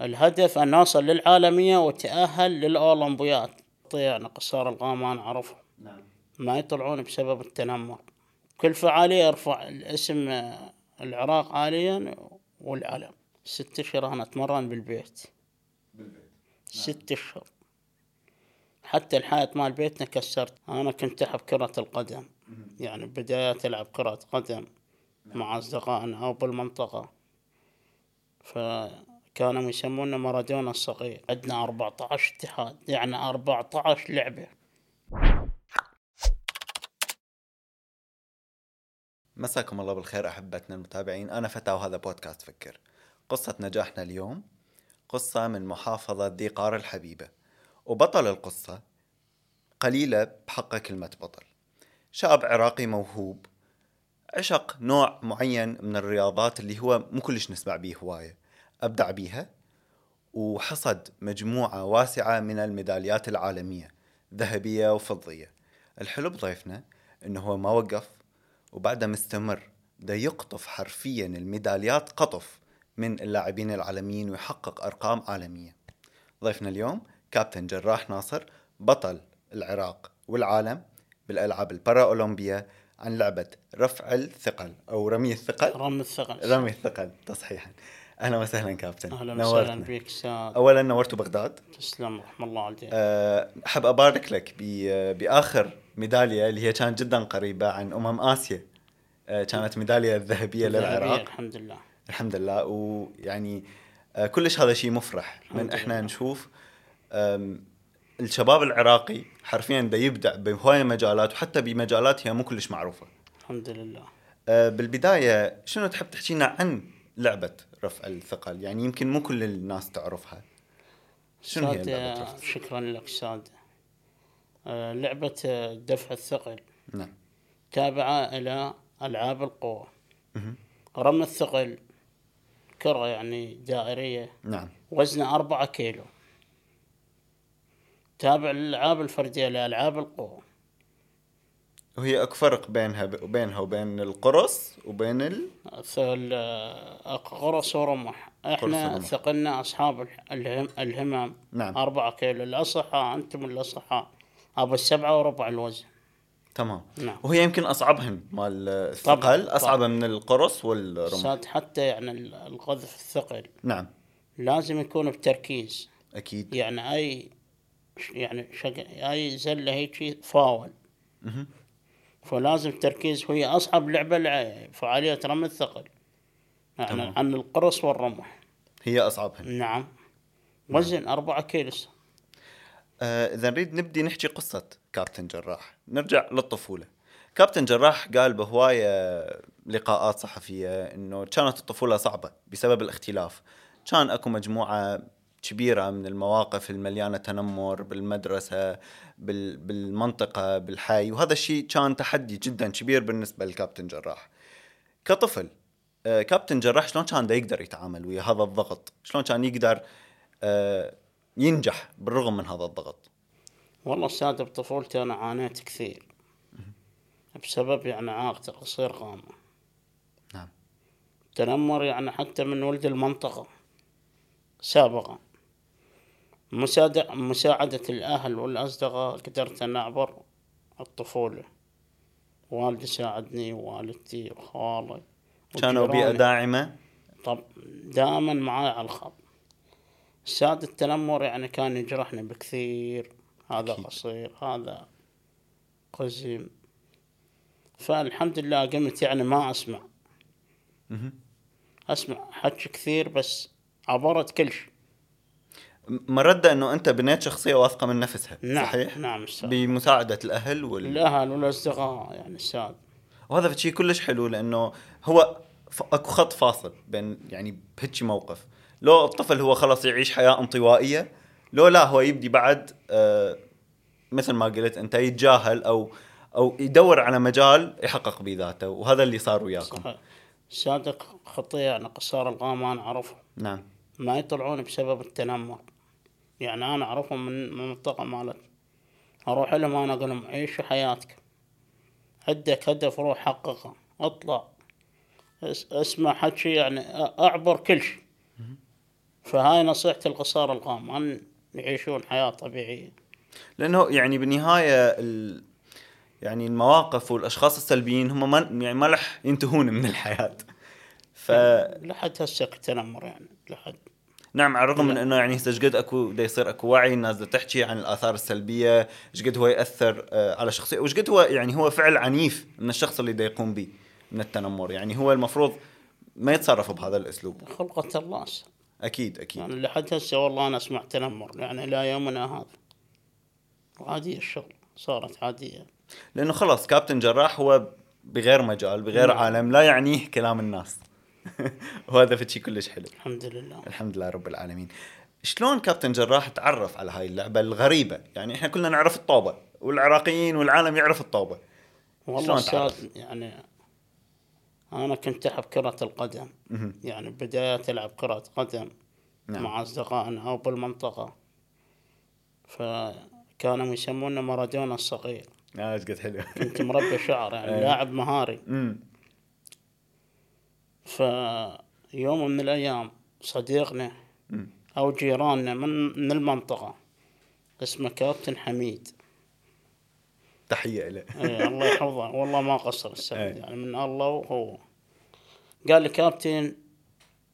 الهدف أن نوصل للعالمية وتأهل للأولمبياد. يعني قصار القامة أنا أعرفهم نعم. ما يطلعون بسبب التنمر. كل فعالية يرفع الاسم آه، العراق عاليا والعلم ست أشهر أنا أتمرن بالبيت. بالبيت. ست أشهر. حتى الحائط مال بيتنا كسرت. أنا كنت أحب كرة القدم. يعني بدايات ألعب كرة قدم مع أصدقائنا أو بالمنطقة. فكانوا يسمونا مارادونا الصغير. عندنا 14 اتحاد يعني 14 لعبة. مساكم الله بالخير أحبتنا المتابعين. أنا فتى وهذا بودكاست فكر. قصة نجاحنا اليوم قصة من محافظة ذي قار الحبيبة. وبطل القصة قليلة بحقه كلمة بطل. شاب عراقي موهوب عشق نوع معين من الرياضات اللي هو مو كلش نسمع بيه هواية. أبدع بيها وحصد مجموعة واسعة من الميداليات العالمية ذهبية وفضية. الحلو بضيفنا إنه هو ما وقف وبعدها مستمر ده يقطف حرفيا الميداليات قطف من اللاعبين العالميين ويحقق أرقام عالمية. ضيفنا اليوم كابتن جراح ناصر بطل العراق والعالم بالألعاب البارا اولمبيه عن لعبة رفع الثقل أو رمي الثقل. رمي الثقل. رمي الثقل تصحيحا. أهلا وسهلا كابتن. نورتنا. وسهلا بك أستاذ اولا نورتوا بغداد تسلم رحم الله عليك أه، أحب أبارك لك ب- بآخر ميدالية اللي هي كانت جدا قريبة عن أمم آسيا. أه، كانت ميدالية ذهبيه للعراق. الحمد لله. الحمد لله. ويعني كلش هذا شيء مفرح. من إحنا لله. نشوف الشباب العراقي حرفيا دا يبدع بهواية مجالات وحتى بمجالات هي مو كلش معروفة. الحمد لله. بالبداية شنو تحب تحكي لنا عن لعبة رفع الثقل. يعني يمكن مو كل الناس تعرفها. شنو هي لعبة رفع الثقل؟ شكرا لك أستاذ آه، لعبة آه، دفع الثقل. نعم. تابعة إلى ألعاب القوة. مهم. رمي الثقل كرة يعني دائرية. نعم. وزنها أربعة كيلو. تابع للألعاب الفردية لألعاب القوة. وهي اكو فرق بينها وبينها وبين القرص وبين ال... ثقل آه، قرص ورمح. إحنا. ثقلنا أصحاب الح- الهم الهمم. نعم. أربعة كيلو الأصحاء أنتم الأصحاء. أبو السبعة وربع الوزن. تمام. نعم. وهي يمكن اصعبهن مال الثقل. أصعب من القرص والرمح. حتى يعني ال- القذف الثقل. نعم. لازم يكون بتركيز. أكيد. يعني أي يعني شق... أي زلة هيك فاول. فلازم تركيز وهي أصعب لعبة لع- فعالية رمي الثقل. يعني تمام. عن القرص والرمح. هي اصعبهن نعم. وزن أربعة كيلو. آه إذا نريد نبدي نحكي قصة كابتن جراح. نرجع للطفولة. كابتن جراح قال بهواية لقاءات صحفية إنه كانت الطفولة صعبة بسبب الاختلاف. كان أكو مجموعة كبيرة من المواقف المليانة تنمر بالمدرسة بال بالمنطقة بالحي وهذا الشيء كان تحدي جدا كبير بالنسبة للكابتن جراح. كطفل آه، كابتن جراح شلون كان دا يقدر يتعامل ويا هذا الضغط؟ شلون كان يقدر آه، ينجح بالرغم من هذا الضغط؟ والله أستاذ بطفولتي أنا عانيت كثير. بسبب يعني عاقتي قصير قامة نعم. تنمر يعني حتى من ولد المنطقة سابقا. مساعدة, مساعدة الأهل والأصدقاء قدرت أن أعبر الطفولة. والدي ساعدني ووالدتي وخالي كانوا بيئة. داعمة؟ طب دائما معاي على الخط. ساد التنمر يعني كان يجرحني بكثير. هذا. قصير هذا قزم. فالحمد لله قمت يعني ما أسمع. أسمع حكي كثير بس عبرت كل شيء. مرد إنه أنت بنيت شخصية واثقة من نفسها نعم صحيح؟ نعم أستاذ. بمساعدة الأهل وال... الأهل والأصدقاء يعني أستاذ. وهذا شيء كلش حلو لأنه هو ف... أكو خط فاصل بين يعني بهيك موقف. لو الطفل هو خلص يعيش حياة انطوائية لو لا هو يبدي بعد آه مثل ما قلت أنت يتجاهل أو أو يدور على مجال يحقق به ذاته وهذا اللي صار وياكم. صحيح. صادق خطية يعني قصار القامة أنا أعرفهم نعم. ما يطلعون بسبب التنمر. يعني أنا أعرفهم من من المنطقة مالت أروح لهم أنا أقول لهم عيشوا حياتك. عندك هدف روح حققه. أطلع. أس- أسمع حكي يعني أعبر كل شيء فهاي نصيحة القصار الغام أن يعيشون حياة طبيعية. لأنه يعني بالنهاية ال... يعني المواقف والأشخاص السلبيين هم ما يعني ما رح ينتهون من الحياة. ف لحد هسه التنمر يعني لحد. نعم على الرغم من إنه يعني هسه قد اكو دا يصير أكو وعي الناس دا تحكي عن الآثار السلبية إيش قد هو يأثر آه، على شخصية وايش قد هو يعني هو فعل عنيف من الشخص اللي دا يقوم به من التنمر. يعني هو المفروض ما يتصرف بهذا الأسلوب. خلقة الله. أكيد أكيد. يعني لحد هسه والله أنا أسمع تنمر يعني إلى يومنا هذا. وعادية الشغل صارت عادية. لأنه خلص كابتن جراح هو بغير مجال بغير نعم. عالم لا يعنيه كلام الناس. وهذا فشي كلش حلو الحمد لله الحمد لله رب العالمين شلون كابتن جراح تعرف على هاي اللعبة الغريبة يعني إحنا كلنا نعرف الطوبة والعراقيين والعالم يعرف الطوبة والله تعرف؟ يعني أنا كنت أحب كرة القدم. يعني بداية ألعب كرة قدم نعم. مع أصدقائنا أو بالمنطقة فكانوا يسمونه مارادونا الصغير آه إيش قد حلو كنت مربي شعر يعني أي. لاعب مهاري. فيوم من الأيام صديقنا. أو جيراننا من من المنطقة اسمه كابتن حميد. تحية له. أي الله يحفظه. والله ما قصر السبب أي. يعني من الله وهو قال لي كابتن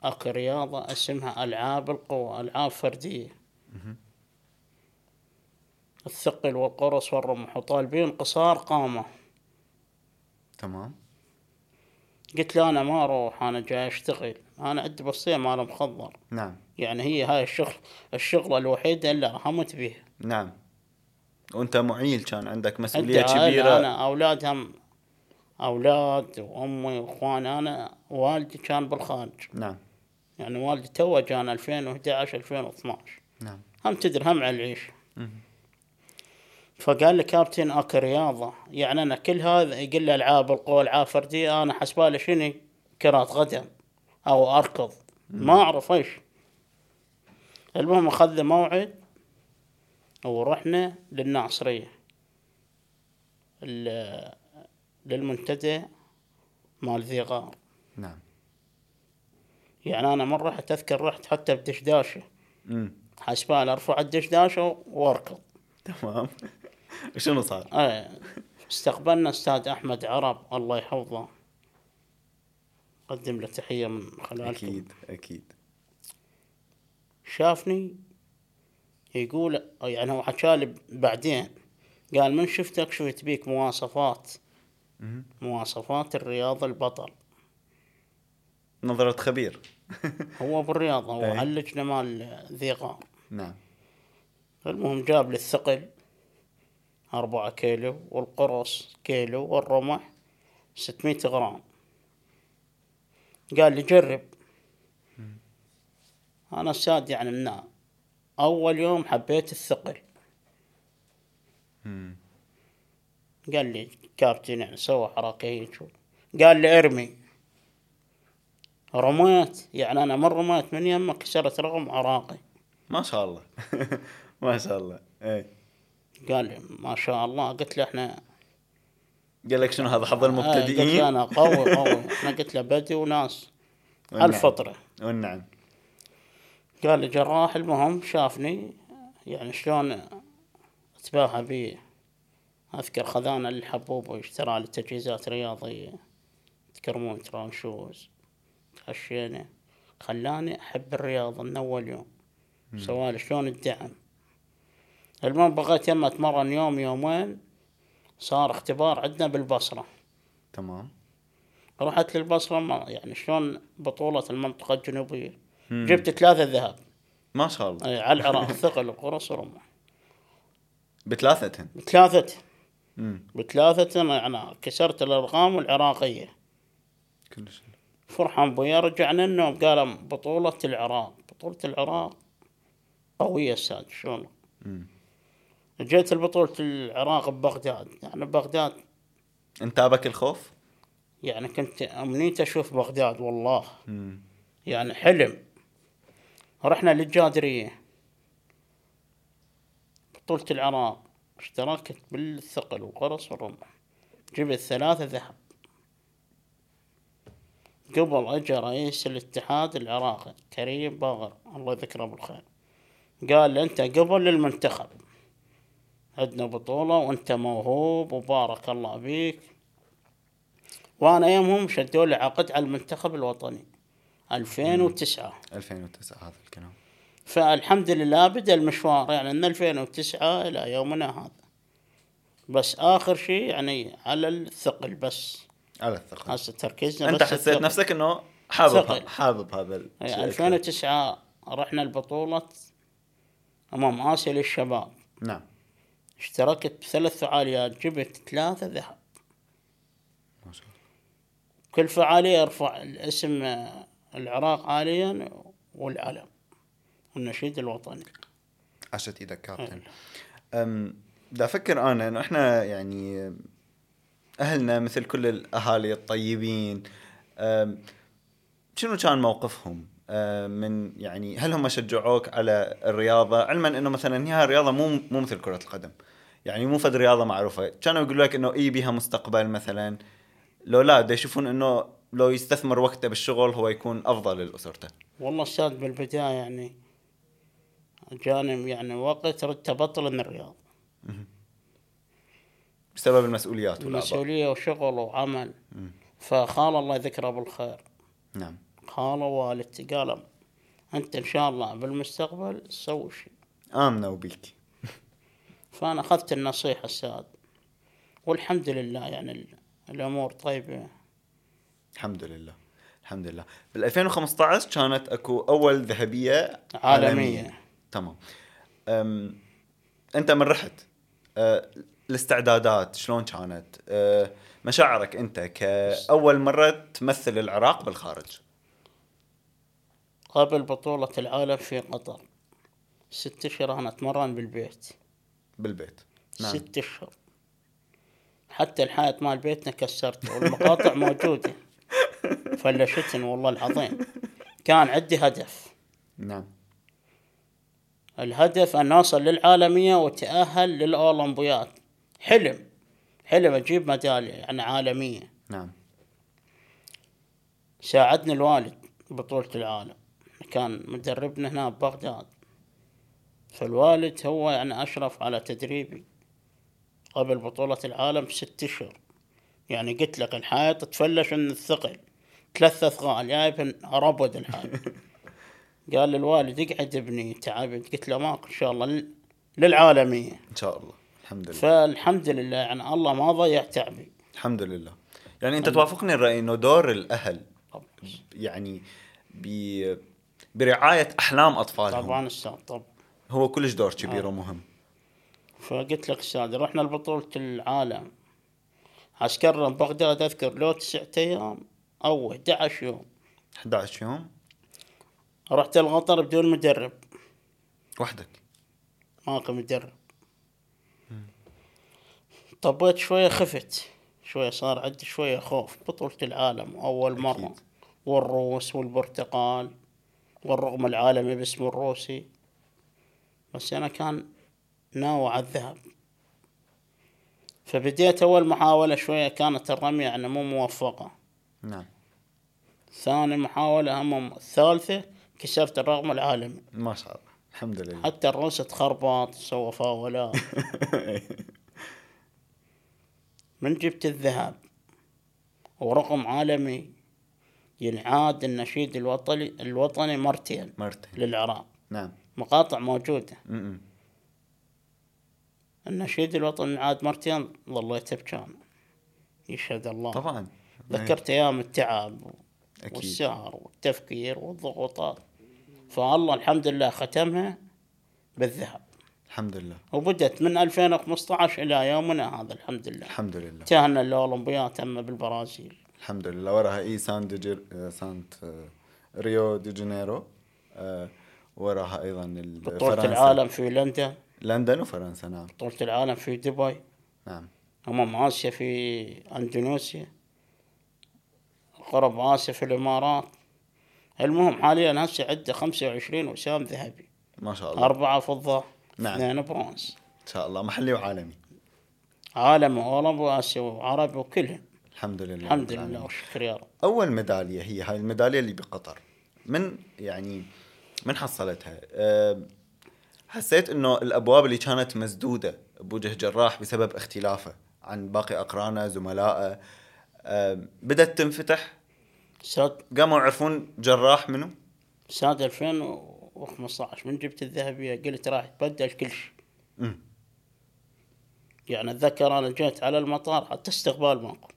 أكو رياضة اسمها ألعاب القوى ألعاب فردية. الثقل والقرص والرمح وطالبين قصار قامة. تمام. قلت له أنا ما أروح أنا جاي أشتغل. أنا عندي بصية مال مخضر. نعم. يعني هي هاي الشغل الشغلة الوحيدة اللي راح أموت بيها. نعم. وأنت معيل كان عندك عائلة كبيرة. أنا أولاد هم أولاد وأمي واخواني أنا والدي كان بالخارج. نعم. يعني والدي توه كان 2011 2012 نعم. هم تدري هم على العيش. فقال لي كابتن أكو رياضة. يعني أنا كل هذا يقول لي ألعاب القوى العاب فردية أنا حسبالي شنو؟ كرة قدم أو أركض. ما أعرف إيش. المهم اخذ لي موعد ورحنا للناصرية. ال- للمنتدى مال ذي غار. نعم. يعني أنا مرة رحت أذكر رحت حتى بدشداشة. أمم. حسبالي ارفع الدشداشة وأركض. تمام. وشنو صار؟ إيه استقبلنا أستاذ أحمد عرب الله يحفظه. قدم له تحية من خلالكم. أكيد أكيد. شافني يقول يعني هو حكالي بعدين قال من شفتك شفت بيك مواصفات. مواصفات الرياض البطل. نظرة خبير. هو بالرياضة هو مال ذي غار. نعم. المهم جاب لي الثقل أربعة كيلو والقرص كيلو والرمح ستمية غرام. قال لي جرب. أنا ساد يعني من أول يوم حبيت الثقل. قال لي كابتن يعني سوى حركة هيك قال لي ارمي. رميت. يعني أنا من رميت من يمه كسرت رقم عراقي. ما شاء الله. ما شاء الله. اي قال ما شاء الله. قلت له إحنا قال لك شنو هذا حظ آه، قلت له المبتدئين؟ أنا قوي قوي. إحنا قلت له بدي وناس والنعم. الفطره والنعم. قال لي جراح. المهم شافني يعني شلون أتباهى بي أذكر خذانا الحبوب واشترى لي تجهيزات رياضيه تكرمون شوز خشينا خلاني أحب الرياضه من أول يوم. سوالي شلون الدعم؟ المهم بغيت يما أتمرن يوم يومين صار اختبار عندنا بالبصرة. تمام. رحت للبصرة ما يعني شلون بطولة المنطقة الجنوبية؟ مم. جبت ثلاثة ذهب ما شاء الله. أي على العراق ثقل وقرص ورمح. بثلاثتهم بثلاثة. امم بثلاثة يعني كسرت الأرقام العراقية. كلش. حلو. فرحان بويا رجعنا النوم قال بطولة العراق. بطولة العراق قوية أستاذ شلون. جيت البطولة العراق ببغداد. يعني بغداد انتابك الخوف؟ يعني كنت أمنيت أشوف بغداد والله. مم. يعني حلم. رحنا للجادرية. بطولة العراق. اشتركت بالثقل وقرص والرمح. جبت ثلاثة ذهب. قبل اجى رئيس الاتحاد العراقي كريم باغر. الله يذكره بالخير. قال أنت قبل للمنتخب عندنا بطولة وانت موهوب وبارك الله فيك. وأنا يومهم شدوا لي عقد على المنتخب الوطني. 2009 2009 هذا الكلام. فالحمد لله بدأ المشوار يعني من 2009 إلى يومنا هذا. بس آخر شيء يعني على الثقل بس. على الثقل. هسه تركيزنا أنت بس حسيت الثقل. نفسك إنه حابب ثقل. حابب هذا الشيء أكثر. 2009 رحنا البطولة أمام آسيا للشباب. نعم. اشتركت بثلاث فعاليات جبت ثلاثة ذهب. ما شاء الله. كل فعالية ارفع الاسم آه، العراق عاليا والعلم والنشيد الوطني. عشت إيدك كابتن. أم بدي أفكر أنا إنه إحنا يعني أهلنا مثل كل الأهالي الطيبين شنو كان موقفهم؟ من يعني هل هم شجعوك على الرياضة؟ علما إنه مثلا هي الرياضة مو مو مثل كرة القدم. يعني مو فد رياضة معروفة. كانوا يقولوا لك إنه اي بيها مستقبل مثلا. لو لا دا يشوفون إنه لو يستثمر وقته بالشغل هو يكون أفضل لأسرته. والله أستاذ بالبداية يعني جاني يعني وقت ردت ابطل من الرياضة. بسبب المسؤوليات والأعباء. مسؤولية وشغل وعمل. فخال الله يذكره بالخير. نعم. خاله والدتي قال أنت إن شاء الله بالمستقبل سوي شيء. امنوا بيك فأنا أخذت النصيحة أستاذ والحمد لله يعني ال- الأمور طيبة. الحمد لله. الحمد لله. بال 2015 كانت أكو أول ذهبية عالمية. تمام. أم أنت من رحت؟ أه الاستعدادات شلون كانت؟ أه مشاعرك أنت كأول مرة تمثل العراق بالخارج؟ قبل بطولة العالم في قطر. ست أشهر أنا أتمرن بالبيت. بالبيت. نعم. ست أشهر. حتى الحائط مال بيتنا كسرته والمقاطع موجودة. فلشتني والله العظيم. كان عندي هدف. نعم. الهدف أن أوصل للعالمية وتأهل للأولمبياد. حلم. حلم أجيب ميدالية يعني عالمية. نعم. ساعدني الوالد بطولة العالم. كان مدربنا هنا ببغداد. فالوالد هو يعني أشرف على تدريبي قبل بطولة العالم بست أشهر. يعني قلت لك الحائط تفلش من الثقل. ثلاث أثقال يا ابن ربد الحائط. قال للوالد اقعد ابني تعبت قلت له ماكو إن شاء الله لل- للعالمية. إن شاء الله. الحمد لله. فالحمد لله يعني الله ما ضيع تعبي. الحمد لله. يعني أنت توافقني الرأي إنه دور الأهل طبعا. يعني ب برعاية أحلام أطفالهم. طبعا أستاذ طبعا هو كلش دور كبير ومهم. فقلت لك أستاذ رحنا لبطولة العالم. عسكرنا ببغداد أذكر لو تسعة أيام أو 11 يوم. 11 يوم؟ رحت القطر بدون مدرب. وحدك؟ ماكو مدرب. طبيت شوية خفت شوية صار عندي شوية خوف. بطولة العالم أول مرة. أكيد. والروس والبرتقال. والرقم العالمي باسم الروسي. بس أنا كان ناوي على الذهب. فبديت أول محاولة شوية كانت الرمية يعني مو موفقة. نعم. ثاني محاولة هم الثالثة كسرت الرقم العالمي. ما شاء الله. الحمد لله. حتى الروس تخربط سوى فاولات من جبت الذهب. ورقم عالمي ينعاد النشيد الوطني الوطني مرتين مرتين. للعراق. نعم. مقاطع موجودة. م-م. النشيد الوطني ينعاد مرتين ظليت بكان يشهد الله. طبعا. ذكرت أيام التعب أكيد. والسهر والتفكير والضغوطات. فالله الحمد لله ختمها بالذهب. الحمد لله. وبدت من 2015 إلى يومنا هذا الحمد لله. الحمد لله. انتهينا الأولمبياد تم بالبرازيل. الحمد لله وراها اي سان دي سانت ريو دي جانيرو وراها أيضا بطولة. العالم في لندن لندن وفرنسا نعم بطولة العالم في دبي نعم أمم آسيا في أندونيسيا غرب آسيا في الإمارات المهم حاليا هسه عنده 25 وسام ذهبي ما شاء الله أربعة فضة نعم. اثنين برونز ان شاء الله محلي وعالمي عالم وأوروبا وآسيا وعربي وكلهم الحمد لله الحمد. لله والشكر يا رب. أول ميدالية هي هاي الميدالية اللي بقطر. من يعني من حصلتها؟ أه حسيت إنه الأبواب اللي كانت مسدودة بوجه جراح بسبب اختلافه عن باقي أقرانه زملائه. أه بدأت تنفتح؟ قاموا يعرفون جراح منه ساد 2015 من جبت الذهبيه قلت راح تبدل كل شيء. يعني أتذكر أنا جيت على المطار حتى استقبال ماكو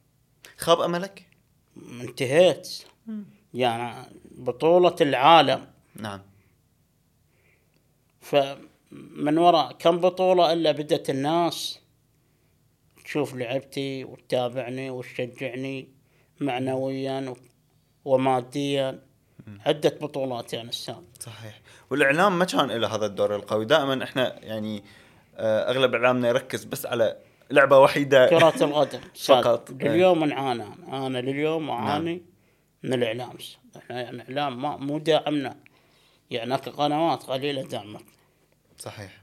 خاب أملك؟ انتهيت. يعني بطولة العالم. نعم. فمن وراء كم بطولة إلا بدت الناس؟ تشوف لعبتي وتتابعني وتشجعني معنويا وماديا. عدة بطولات يعني السنة صحيح. والإعلام ما كان له هذا الدور القوي. دائما إحنا يعني آه، أغلب إعلامنا يركز بس على لعبة وحيدة كرة القدم فقط. لليوم نعاني أنا. لليوم أعاني من الإعلام. إحنا يعني إعلام ما مو داعمنا. يعني هاك قنوات قليلة دعمت صحيح.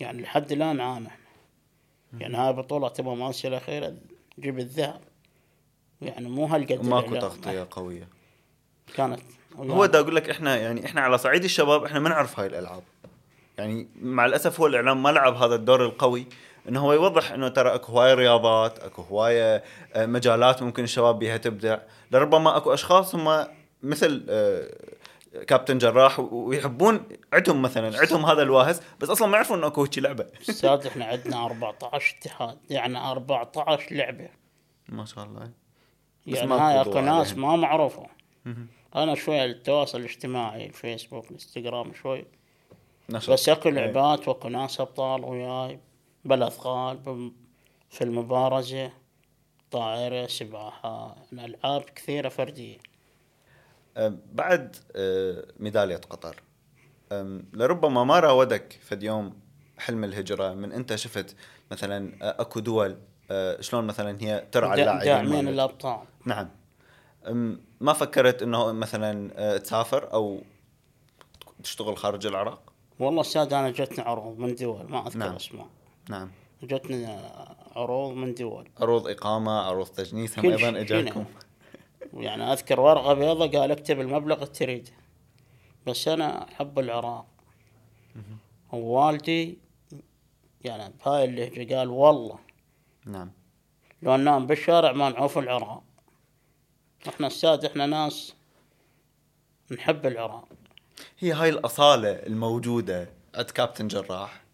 يعني لحد الآن عانى يعني هاي بطولة أمم آسيا الأخيرة جيب الذهب. يعني مو هالقد ماكو. تغطية قوية. كانت هو دا أقول لك إحنا يعني إحنا على صعيد الشباب إحنا ما نعرف هاي الألعاب. يعني مع الأسف هو الإعلام ما لعب هذا الدور القوي. إنه هو يوضح إنه ترى أكو هوايه رياضات أكو هوايه آه، مجالات ممكن الشباب بها تبدع لربما أكو أشخاص هم مثل آه، كابتن جراح ويحبون عندهم مثلا عندهم هذا الواهس بس أصلا ما يعرفون إنه أكو هيك لعبة أستاذ إحنا عندنا 14 اتحاد يعني 14 لعبة ما شاء الله يعني هاي أكو ناس. ما معروفة مهم. أنا شوية التواصل الاجتماعي الفيسبوك الانستغرام شوي. بس أكو إيه. لعبات وأكو ناس أبطال وياي بالاثقال بم- في المبارزة طائرة سباحة يعني العاب كثيرة فردية. بعد أه، ميدالية قطر. لربما ما راودك فد يوم حلم الهجرة من أنت شفت مثلا أكو دول أه، شلون مثلا هي ترعى اللاعبين داعمين. الأبطال. نعم. ما فكرت إنه مثلا تسافر أو تشتغل خارج العراق؟ والله أستاذ أنا جتني عروض من دول ما أذكر نعم. أسماء. نعم. جتني عروض من دول عروض إقامة عروض تجنيس هم أيضا إجاكم. يعني أذكر ورقة بيضة قال اكتب المبلغ اللي تريده. بس أنا أحب العراق. ووالدي يعني بهاي اللهجه قال والله. نعم. لو ننام بالشارع ما نعوف العراق. إحنا أستاذ إحنا ناس نحب العراق. هي هاي الأصالة الموجودة عند كابتن جراح.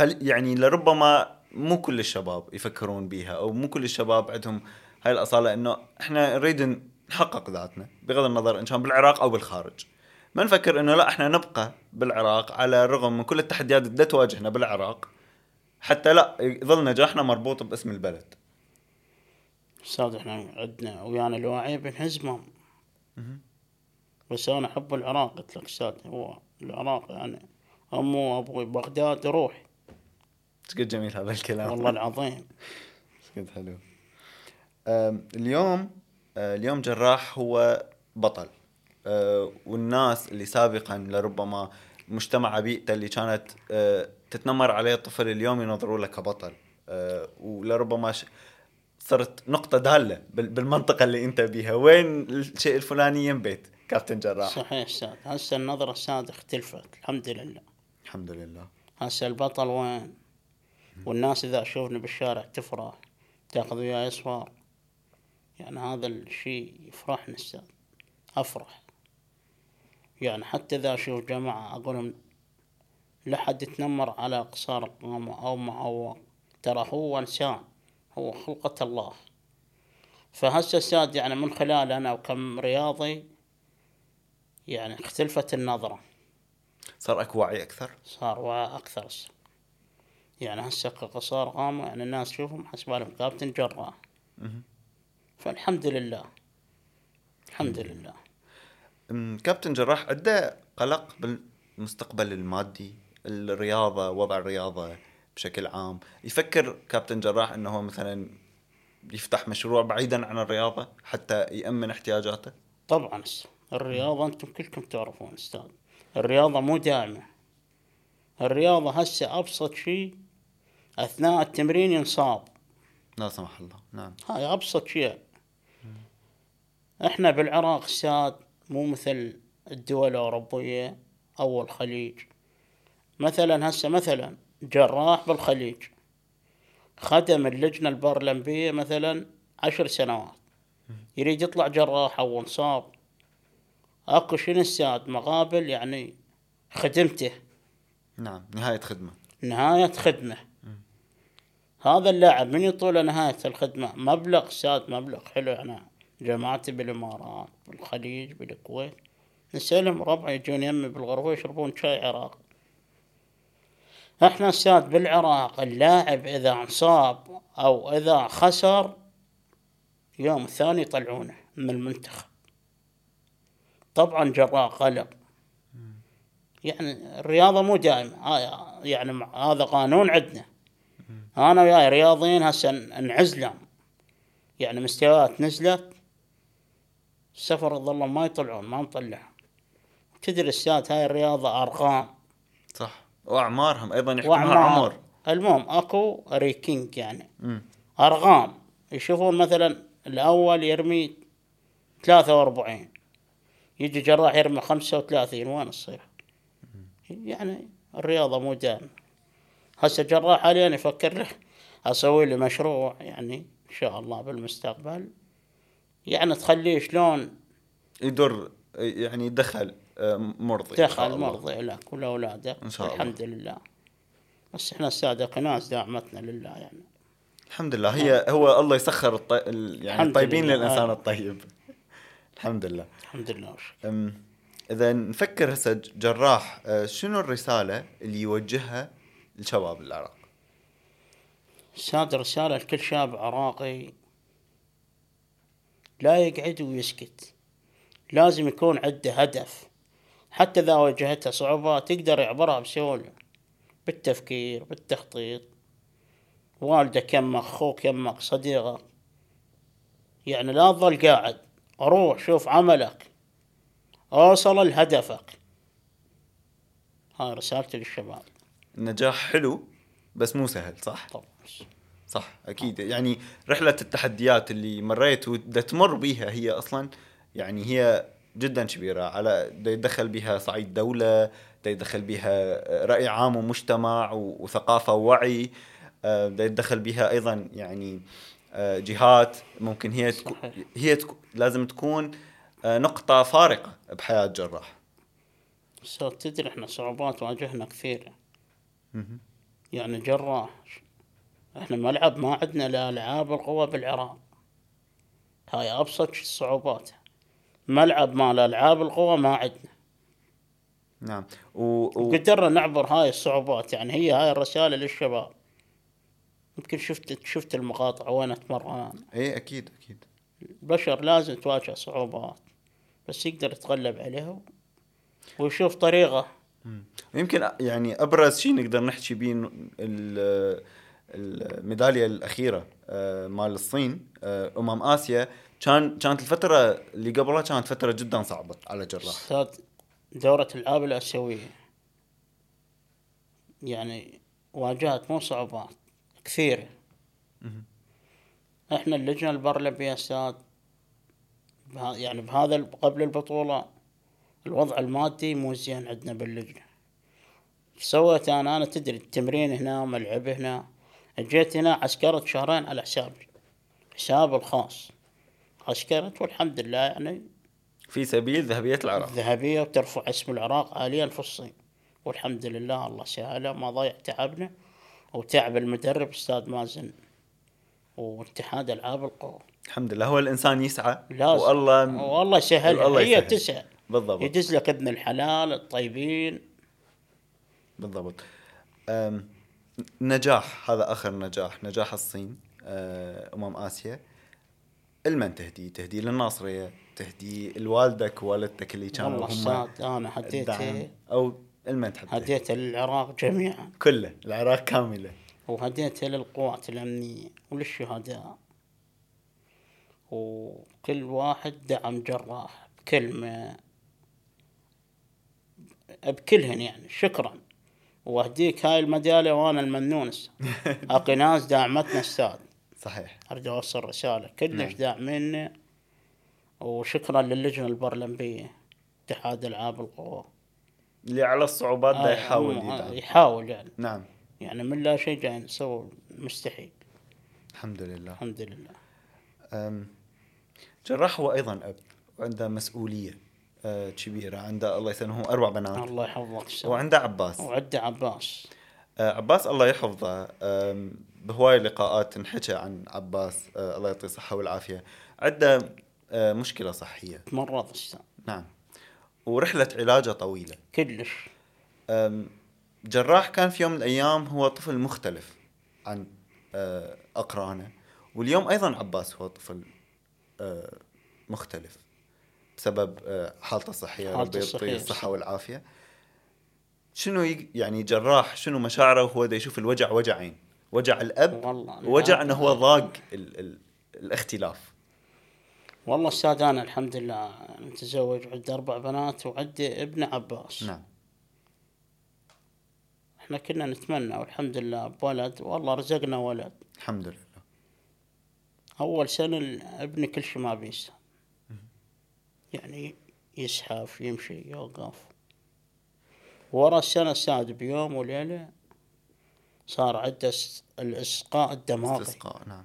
يعني لربما مو كل الشباب يفكرون بيها أو مو كل الشباب عندهم هاي الأصالة إنه إحنا نريد نحقق ذاتنا بغض النظر إن كان بالعراق أو بالخارج. ما نفكر إنه لا إحنا نبقى بالعراق على الرغم من كل التحديات اللي تواجهنا بالعراق. حتى لا يظل نجاحنا مربوط باسم البلد. أستاذ إحنا عندنا ويانا الواعي بنهزمهم بس أنا أحب العراق قلت لك أستاذ هو العراق يعني امي وابوي بغداد روح قد جميل هذا الكلام. والله العظيم. قد حلو. اليوم اليوم جراح هو بطل. والناس اللي سابقا لربما مجتمع بيئته اللي كانت تتنمر عليه الطفل اليوم ينظروا له كبطل. ولربما صرت نقطة دالة بال- بالمنطقة اللي أنت بيها. وين الشيء الفلاني ينبيت كابتن جراح؟ صحيح أستاذ هسه النظرة أستاذ اختلفت الحمد لله. الحمد لله. هسه البطل وين؟ والناس إذا تشوفني بالشارع تفرح تاخذ وياي اصفار يعني هذا الشيء يفرحني أستاذ أفرح. يعني حتى إذا أشوف جماعة اقولهم لا حد يتنمر على قصار القامة أو معوق ترى هو إنسان هو خلقة الله. فهسه أستاذ يعني من خلال أنا وكم رياضي يعني اختلفت النظرة. صار أكو وعي أكثر؟ صار وعي أكثر. يعني هسه كقصار قامة يعني الناس تشوفهم حسب كابتن مهم. فالحمد لله الحمد لله كابتن جراح عنده قلق بالمستقبل المادي الرياضة وضع الرياضة بشكل عام. يفكر كابتن جراح إنه هو مثلا يفتح مشروع بعيدا عن الرياضة حتى يأمن احتياجاته؟ طبعا الرياضة أنتم كلكم تعرفون أستاذ. الرياضة مو دائمة. الرياضة هسه أبسط شيء أثناء التمرين ينصاب. لا سمح الله. نعم. هاي أبسط شيء. إحنا بالعراق أستاذ مو مثل الدول الأوروبية أو الخليج مثلا هسه مثلا جراح بالخليج. خدم اللجنة البرلمبية مثلا عشر سنوات. يريد يطلع جراح أو انصاب. أكو شنو أستاذ مقابل يعني خدمته. نعم نهاية خدمة. نهاية خدمة. هذا اللاعب من يطول نهاية الخدمة؟ مبلغ ساد مبلغ حلو. أنا جماعتي بالإمارات بالخليج بالكويت. نسألهم ربع يجون يمي بالغرفة يشربون شاي عراق. إحنا ساد بالعراق اللاعب إذا انصاب أو إذا خسر يوم الثاني يطلعونه من المنتخب. طبعا جراء قلق. يعني الرياضة مو دائما ها- يعني هذا قانون عندنا. أنا وياي رياضيين هسه انعزلوا يعني مستويات نزلت السفر ظلوا ما يطلعون ما نطلعهم. تدري أستاذ هاي الرياضة أرقام. صح. وأعمارهم أيضا يحكمها عمر المهم أكو ريكينج يعني. مم. أرقام. يشوفون مثلا الأول يرمي ثلاثة وأربعين. يجي جراح يرمي خمسة وثلاثين. وين تصير يعني الرياضة مو دائما هسه جراح حاليا يفكر له. أسوي لي مشروع يعني إن شاء الله بالمستقبل. يعني تخليه شلون؟ يدر يعني دخل آه، مرضي إن دخل. مرضي لك ولاولادك إن شاء الله. الحمد لله. بس إحنا السادة ناس دعمتنا لله يعني. الحمد لله. هي هو الله يسخر الط... ال- يعني الطيبين لله. للإنسان آه. الطيب. الحمد لله. الحمد لله. إذا نفكر هسه جراح آه، شنو الرسالة اللي يوجهها لشباب العراق. ساد رسالة لكل شاب عراقي لا يقعد ويسكت. لازم يكون عنده هدف. حتى إذا واجهته صعوبات يقدر يعبرها بسهولة. بالتفكير بالتخطيط. والدك يمك أخوك يمك صديقك يعني لا تظل قاعد. روح شوف عملك. أوصل لهدفك. هاي رسالتي للشباب. النجاح حلو بس مو سهل صح؟ طبعا. صح أكيد. يعني رحلة التحديات اللي مريت ودا تمر بيها هي أصلا يعني هي جدا كبيرة. على دا يدخل بها صعيد دولة دا يدخل بها رأي عام ومجتمع وثقافة ووعي آه، دا يدخل بها أيضا يعني آه، جهات. ممكن هي تكو. هي تكو لازم تكون آه، نقطة فارقة بحياة جراح. بس تدري إحنا صعوبات واجهنا كثيرة. مهم. يعني جراح. إحنا ملعب ما عندنا لا ألعاب القوى بالعراق. هاي أبسط الصعوبات. ملعب مال ألعاب القوى ما عندنا. نعم. و... و... قدرنا نعبر هاي الصعوبات يعني هي هاي الرسالة للشباب. يمكن شفت شفت المقاطع وين أتمرن. إيه أكيد أكيد. البشر لازم تواجه صعوبات بس يقدر يتغلب عليها. ويشوف طريقة. يمكن يعني أبرز شيء نقدر نحكي ال- الميدالية الأخيرة آه، مال الصين آه، أمم آسيا كان كانت الفترة اللي قبلها كانت فترة جدا صعبة على جراح. أستاذ دورة الألعاب الآسيوية يعني واجهت مو صعوبات كثيرة إحنا اللجنة البرلمبية أستاذ يعني بهذا قبل البطولة الوضع المادي مو زين عندنا باللجنة. سويت أنا؟ أنا تدري التمرين هنا ملعب هنا. جيت هنا عسكرت شهرين على حسابي حسابي الخاص. عسكرت والحمد لله يعني في سبيل ذهبية العراق. ذهبية وترفع اسم العراق عاليا في الصين. والحمد لله الله سهله ما ضيع تعبنا. وتعب المدرب أستاذ مازن. واتحاد ألعاب القوى. الحمد لله هو الإنسان يسعى. لازم. والله والله سهل. الله هي يسهل. بالضبط. يدز لك ابن الحلال الطيبين. بالضبط. نجاح هذا آخر نجاح نجاح الصين أه، أمم آسيا. المن تهدي؟ تهدي للناصرية تهدي لوالدك ووالدتك اللي كانوا والله هم أنا هديته أو المن تحب. هديته للعراق جميعا. كله العراق كاملة. وهديته للقوات الأمنية وللشهداء. وكل واحد دعم جراح بكلمة بكلهن يعني شكرا. واهديك هاي الميدالية وأنا الممنون أستاذ. اقي ناس دعمتنا أستاذ. صحيح. ارجع أوصل رسالة. كلش نعم. داعميني وشكرا للجنة البرلمبية اتحاد ألعاب القوى. اللي على الصعوبات ده آه، يحاول يدعم. يحاول يعني. نعم. يعني من لا شيء جاي نسوي مستحيل. الحمد لله. الحمد لله. جراح هو أيضا أب وعنده مسؤولية. كبيرة عنده الله يسلمه أربع بنات. الله يحفظك. وعنده عباس. وعده عباس. آه، عباس الله يحفظه. بهواي لقاءات انحكى عن عباس آه، الله يعطيه الصحة والعافية. عنده آه، مشكلة صحية. تمرض نعم. ورحلة علاجه طويلة. كلش. جراح كان في يوم من الأيام هو طفل مختلف عن أقرانه. واليوم أيضا عباس هو طفل مختلف. بسبب آه، حالته الصحية حالته ربي يعطيه الصحية، الصحة صح. والعافية. شنو يعني جراح شنو مشاعره؟ وهو دا يشوف الوجع وجعين وجع الأب والله وجع إنه هو ضاق ال ال الاختلاف. والله أستاذ أنا الحمد لله متزوج وعندي أربع بنات وعندي ابن عباس. نعم. إحنا كنا نتمنى والحمد لله بولد. والله رزقنا ولد. الحمد لله. أول سنة الابن كل شيء ما بيسه يعني يزحف يمشي يوقف. ورا السنة السادسة بيوم وليلة صار عنده الإسقاء الدماغي. استسقاء نعم.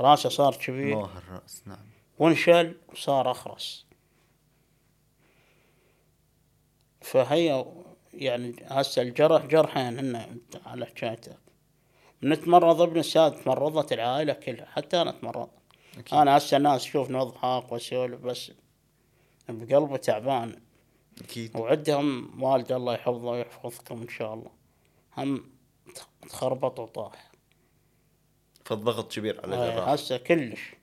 راسه صار كبير. موه الرأس نعم. وانشل وصار أخرس. فهي يعني هسه الجرح جرحين هن على حكايتك نتمرض ابن الساد تمرضت العائلة كلها حتى أنا تمرضت. أنا هسه الناس تشوفني اضحك واسولف بس بقلبي تعبان. أكيد. وعندهم والد الله يحفظه ويحفظكم إن شاء الله. هم تخربط وطاح. فالضغط كبير على هاي جراح هسه كلش.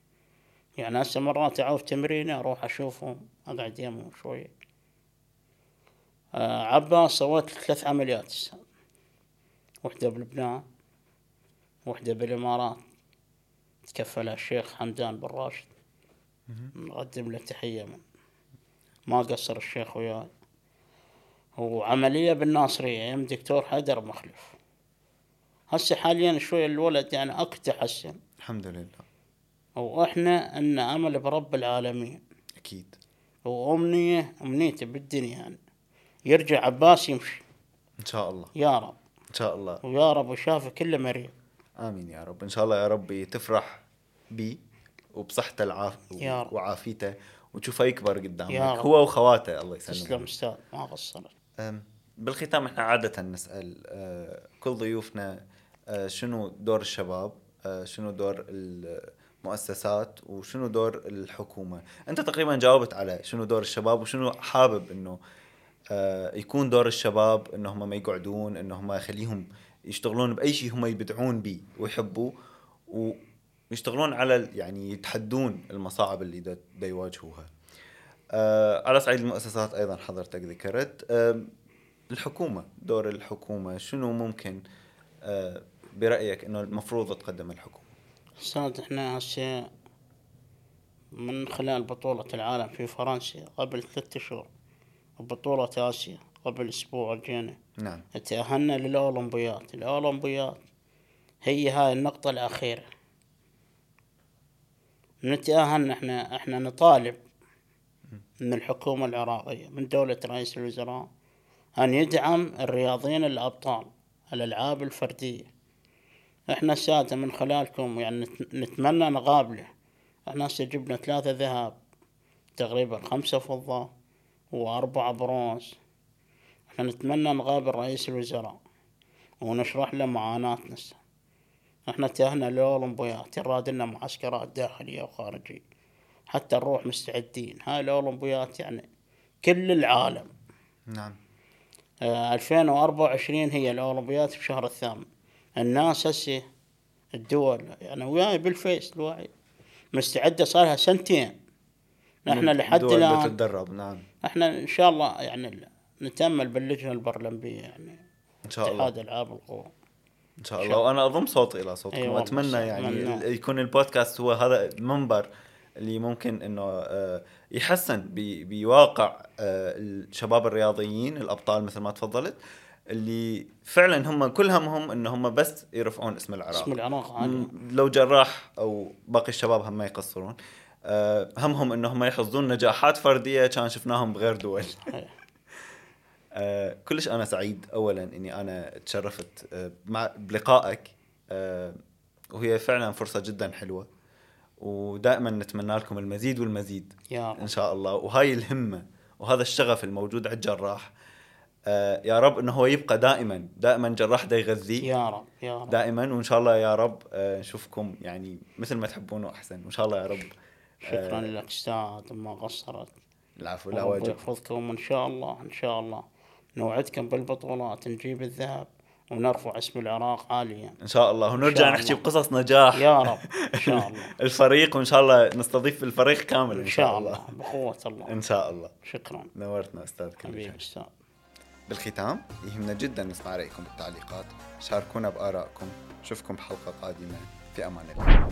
يعني هسه مرات أعوف تمريني أروح أشوفهم أقعد يمهم شوية. آه عباس سويت ثلاث عمليات هسه. وحدة بلبنان وحدة بالإمارات. تكفلها الشيخ حمدان بن راشد. نقدم له تحية من ما قصر الشيخ وياي. وعملية بالناصرية يم دكتور حيدر مخلف. هسه حاليا شوية الولد يعني أكو تحسن. الحمد لله. وإحنا إن امل برب العالمين. أكيد. وأمنية امنيتي بالدنيا يعني. يرجع عباس يمشي. إن شاء الله. يا رب. إن شاء الله. ويا رب وشافه كله مريض. آمين يا رب. إن شاء الله يا ربي تفرح بي وبصحته العاف يا رب. وعافيته. وتشوفه يكبر قدامك. هو وخواته الله تسلم يسلمهم أستاذ ما قصرت. بالختام إحنا عادة نسأل أه، كل ضيوفنا أه، شنو دور الشباب أه، شنو دور المؤسسات وشنو دور الحكومة؟ أنت تقريبا جاوبت على شنو دور الشباب وشنو حابب إنه يكون دور الشباب إنه هم ما يقعدون إنه هم يخليهم يشتغلون بأي شيء هم يبدعون به ويحبوه ويشتغلون على يعني يتحدون المصاعب اللي دا, دا يواجهوها. آه على صعيد المؤسسات أيضا حضرتك ذكرت. آه الحكومة دور الحكومة شنو ممكن آه برأيك إنه المفروض تقدم الحكومة؟ أستاذ إحنا هسه من خلال بطولة العالم في فرنسا قبل ثلاثة شهور. وبطولة آسيا قبل أسبوع جينا. نعم. تأهلنا للأولمبيات الأولمبيات هي هاي النقطة الأخيرة. نتأهل إحنا إحنا نطالب من الحكومة العراقية من دولة رئيس الوزراء أن يدعم الرياضيين الأبطال الألعاب الفردية. إحنا سادة من خلالكم يعني نت- نتمنى نقابله إحنا هسه جبنا ثلاثة ذهب تقريبا خمسة فضة وأربعة برونز. إحنا نتمنى نقابل رئيس الوزراء ونشرح له معاناتنا. إحنا تأهلنا للأولمبيات يراد لنا معسكرات داخلية وخارجية حتى نروح مستعدين. هاي الأولمبيات يعني كل العالم. نعم. آه 2024 هي الأولمبيات في شهر الثامن. الناس هسه الدول يعني وياي بالفيس الواحد مستعدة صار لها سنتين. إحنا لحد دول الآن بتتدرب نعم. إحنا إن شاء الله يعني نتأمل باللجنة البرلمبية يعني إن شاء الله. اتحاد العاب القوى. إن شاء الله. وأنا أضم صوتي إلى صوتكم. أي والله، واتمنى يعني أتمنى. ال- يكون البودكاست هو هذا المنبر اللي ممكن إنه آه، يحسن بواقع آه، الشباب الرياضيين الأبطال مثل ما تفضلت اللي فعلا هم كل همهم إن هم بس يرفعون اسم العراق. اسم العراق لو جراح أو باقي الشباب هم ما يقصرون. آه، همهم انهم يحصدون نجاحات فردية كان شفناهم بغير دول. آه، كلش أنا سعيد اولا إني أنا تشرفت آه، مع بلقائك آه، وهي فعلا فرصة جدا حلوة ودائما نتمنى لكم المزيد والمزيد يا رب. إن شاء الله. وهاي الهمة وهذا الشغف الموجود عند جراح يا رب إنه هو يبقى دائما دائما جراح دا يغذيه. يا رب يا رب. دائما وإن شاء الله يا رب نشوفكم يعني مثل ما تحبون وأحسن. وإن شاء الله يا رب شكرا لك أستاذ ما قصرت. العفو لا واجب. يحفظكم ان شاء الله إن شاء الله. نوعدكم بالبطولات نجيب الذهب ونرفع اسم العراق عاليا إن شاء الله. ونرجع شاء نحكي الله. بقصص نجاح. يا رب إن شاء الله. الفريق وإن شاء الله نستضيف الفريق كامل. إن شاء الله. بقوة الله. إن شاء الله. شكرا. نورتنا أستاذ حبيبي أستاذ بالختام يهمنا جدا نسمع رأيكم بالتعليقات. شاركونا بآرائكم. نشوفكم بحلقة قادمة. في أمان الله.